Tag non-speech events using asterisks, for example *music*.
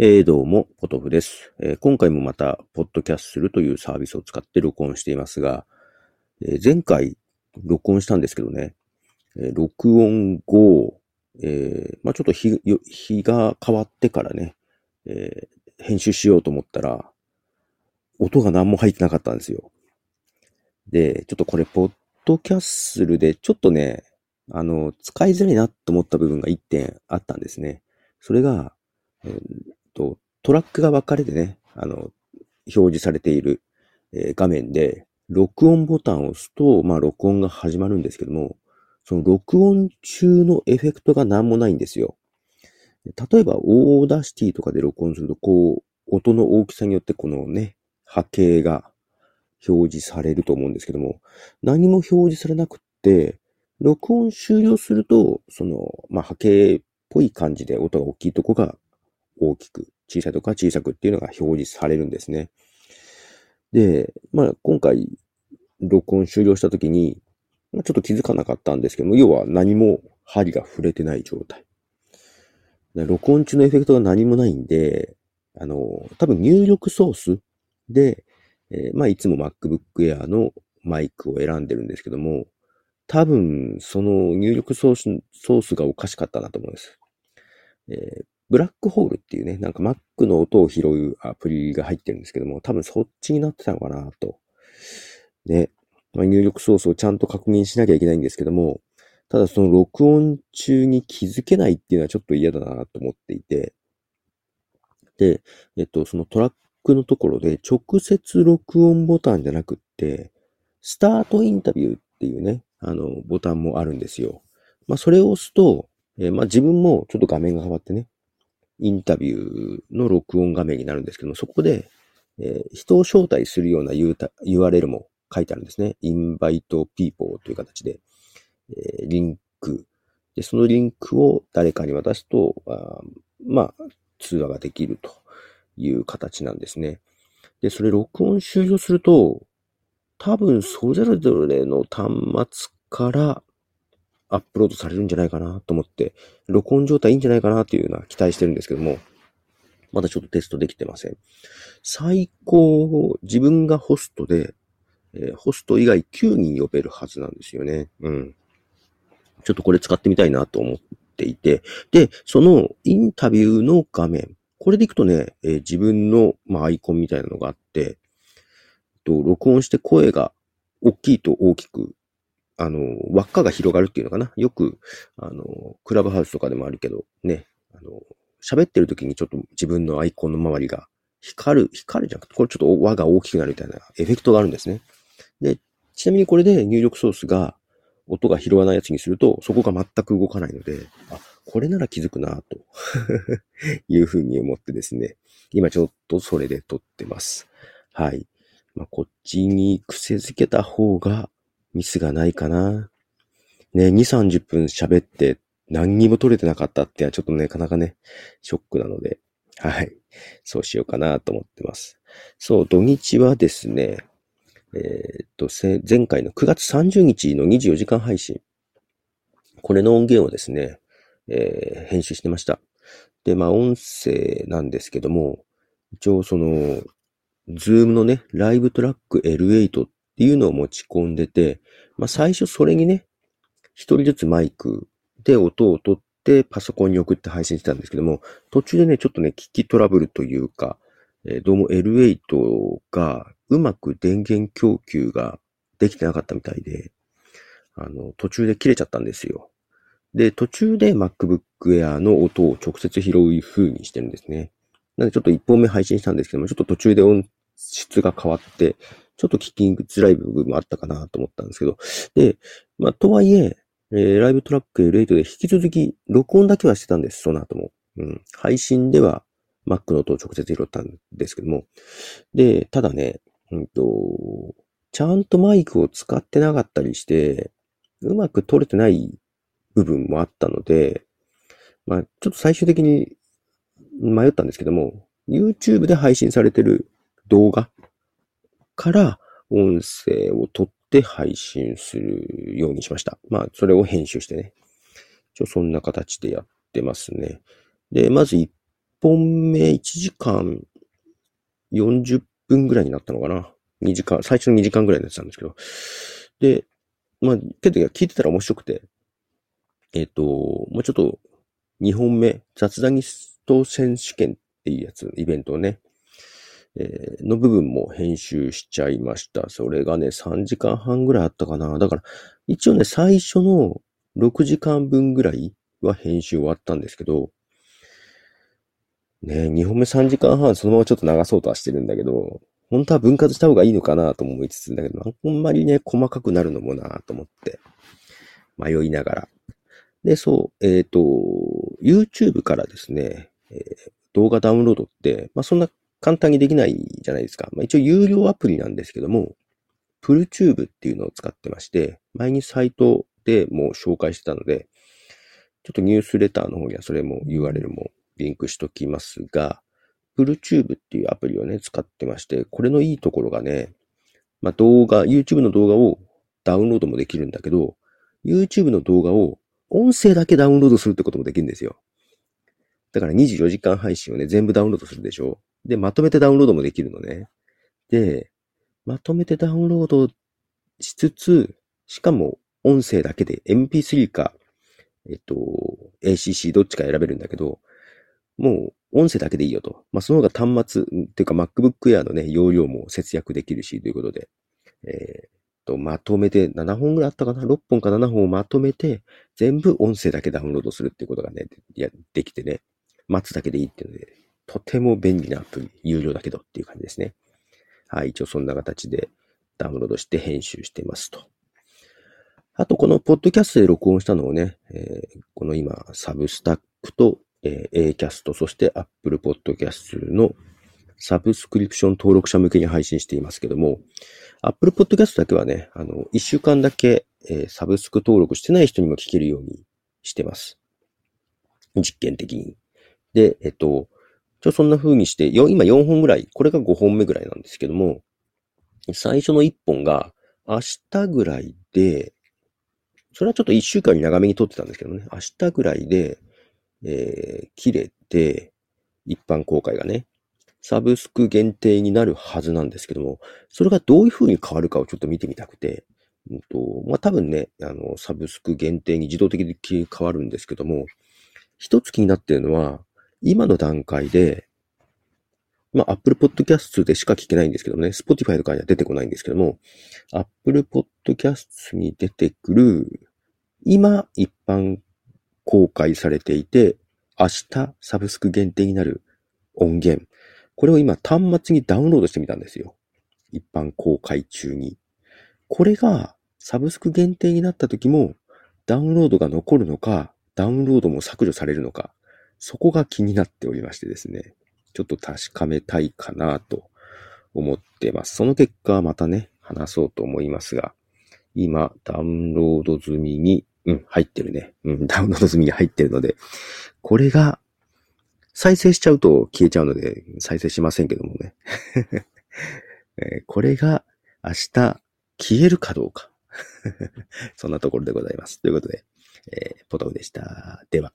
えー、どうも、ポトフです、えー、今回もまた、ポッドキャッスルというサービスを使って録音していますが、えー、前回、録音したんですけどね、え録音後、えまあ、ちょっと日日が変わってからね、え編集しようと思ったら、音が何も入ってなかったんですよ。で、ちょっとこれ、ポッドキャッスルで、ちょっとね、あの、使いづらいなと思った部分が1点あったんですね。それが、えー、と、トラックが分かれてね、あの、表示されている、えー、画面で、録音ボタンを押すと、まあ、録音が始まるんですけども、その録音中のエフェクトが何もないんですよ。例えば、 Audacity とかで録音すると、こう、音の大きさによってこのね、波形が表示されると思うんですけども、何も表示されなくって、録音終了すると、その、まあ、波形っぽい感じで音が大きいとこが大きく、小さいとか小さくっていうのが表示されるんですね。で、まあ今回録音終了した時にま、ちょっと気づかなかったんですけども、要は何も針が触れてない状態。録音中のエフェクトが何もないんで、あの、多分入力ソースで、えー、まあいつも MacBook Air のマイクを選んでるんですけども、多分その入力ソース、ソースがおかしかったなと思うんです。えー、ブラックホールっていうね、なんか Mac の音を拾うアプリが入ってるんですけども、多分そっちになってたのかなと。ね。まあ、入力ソースをちゃんと確認しなきゃいけないんですけども、ただその録音中に気づけないっていうのはちょっと嫌だなと思っていて、で、えっと、そのトラックのところで直接録音ボタンじゃなくって、スタートインタビューっていうね、あの、ボタンもあるんですよ。まあ、それを押すと、えー、まあ、自分もちょっと画面が変わってね、インタビューの録音画面になるんですけども、そこで、えー、人を招待するような URL も書いてあるんですね。invite people という形で、えー、リンク。で、そのリンクを誰かに渡すと、あまあ、通話ができるという形なんですね。で、それ録音終了すると、多分それぞれの端末からアップロードされるんじゃないかなと思って、録音状態いいんじゃないかなっていうのは期待してるんですけども、まだちょっとテストできてません。最高、自分がホストで、えー、ホスト以外9人呼べるはずなんですよね。うん。ちょっとこれ使ってみたいなと思っていて、で、そのインタビューの画面、これでいくとね、えー、自分の、まあ、アイコンみたいなのがあって、と録音して声が大きいと大きくあの、輪っかが広がるっていうのかな？よく、あの、クラブハウスとかでもあるけど、ね、あの、喋ってる時にちょっと自分のアイコンの周りが光る、光るじゃなくて、これちょっと輪が大きくなるみたいなエフェクトがあるんですね。で、ちなみにこれで入力ソースが音が拾わないやつにすると、そこが全く動かないので、あ、これなら気づくなと *laughs* いうふうに思ってですね、今ちょっとそれで撮ってます。はい。まあ、こっちに癖づけた方がミスがないかな。ね、2、30分喋って何にも取れてなかったってはちょっとねなかなかね、ショックなので、はい。そうしようかなと思ってます。そう、土日はですね、えー、っと、前回の9月30日の24時間配信。これの音源をですね、えー、編集してました。で、まあ、音声なんですけども、一応その、ズームのね、ライブトラック L8 っっていうのを持ち込んでて、まあ最初それにね、一人ずつマイクで音を取ってパソコンに送って配信してたんですけども、途中でね、ちょっとね、機器トラブルというか、えー、どうも L8 がうまく電源供給ができてなかったみたいで、あの、途中で切れちゃったんですよ。で、途中で MacBook Air の音を直接拾う風にしてるんですね。なのでちょっと一本目配信したんですけども、ちょっと途中で音質が変わって、ちょっと聞きづらい部分もあったかなと思ったんですけど、で、まあ、とはいえ、えー、ライブトラック L8 で引き続き録音だけはしてたんです、その後も。うん。配信では Mac の音を直接拾ったんですけども。で、ただね、うんと、ちゃんとマイクを使ってなかったりして、うまく撮れてない部分もあったので、まあ、ちょっと最終的に迷ったんですけども、YouTube で配信されてる動画から音声を取って配信するようにしました。まあ、それを編集してね。ちょそんな形でやってますね。で、まず1本目1時間40分ぐらいになったのかな。2時間、最初の2時間ぐらいになってたんですけど。で、まあ、けど聞いてたら面白くて、えっ、ー、と、もうちょっと2本目、雑談ニスト選手権っていうやつ、イベントをね、えー、の部分も編集しちゃいました。それがね、3時間半ぐらいあったかな。だから、一応ね、最初の6時間分ぐらいは編集終わったんですけど、ね、2本目3時間半そのままちょっと流そうとはしてるんだけど、本当は分割した方がいいのかなと思いつつんだけど、あんまりね、細かくなるのもなと思って、迷いながら。で、そう、えっ、ー、と、YouTube からですね、えー、動画ダウンロードって、まあ、そんな簡単にできないじゃないですか。まあ、一応有料アプリなんですけども、 PullTube っていうのを使ってまして、前にサイトでもう紹介してたので、ちょっとニュースレターの方にはそれも URL もリンクしときますが、 PullTube っていうアプリをね、使ってまして、これのいいところがね、まあ、動画、YouTube の動画をダウンロードもできるんだけど、YouTube の動画を音声だけダウンロードするってこともできるんですよ。だから24時間配信をね、全部ダウンロードするでしょで、まとめてダウンロードもできるのね。で、まとめてダウンロードしつつ、しかも音声だけで MP3 か、えっと、ACC どっちか選べるんだけど、もう音声だけでいいよと。まあ、その方が端末、っていうか MacBook Air のね、容量も節約できるし、ということで、えー、と、まとめて、7本ぐらいあったかな ?6 本か7本をまとめて、全部音声だけダウンロードするっていうことがね、や、できてね、待つだけでいいっていうので、とても便利なアプリ、有料だけどっていう感じですね。はい、一応そんな形でダウンロードして編集してますと。あと、このポッドキャストで録音したのをね、えー、この今、サブスタックと、えー、Acast、そして Apple Podcast のサブスクリプション登録者向けに配信していますけども、Apple Podcast だけはね、あの、一週間だけ、えー、サブスク登録してない人にも聞けるようにしてます。実験的に。で、えっと、ちょ、そんな風にして、今4本ぐらい、これが5本目ぐらいなんですけども、最初の1本が明日ぐらいで、それはちょっと1週間に長めに撮ってたんですけどね、明日ぐらいで、えー、切れて、一般公開がね。サブスク限定になるはずなんですけども、それがどういう風に変わるかをちょっと見てみたくて、うんとまあ、多分ね、あの、サブスク限定に自動的に変わるんですけども、一つ気になってるのは、今の段階で、まあ、Apple Podcast でしか聞けないんですけどもね、Spotify とかには出てこないんですけども、Apple Podcast に出てくる、今一般公開されていて、明日サブスク限定になる音源。これを今端末にダウンロードしてみたんですよ。一般公開中に。これがサブスク限定になった時もダウンロードが残るのか、ダウンロードも削除されるのか、そこが気になっておりましてですね。ちょっと確かめたいかなと思ってます。その結果はまたね、話そうと思いますが、今、ダウンロード済みに、うん、入ってるね。うん、ダウンロード済みに入ってるので、これが再生しちゃうと消えちゃうので、再生しませんけどもね。*laughs* えこれが明日消えるかどうか。*laughs* そんなところでございます。ということで、えー、ポトフでした。では。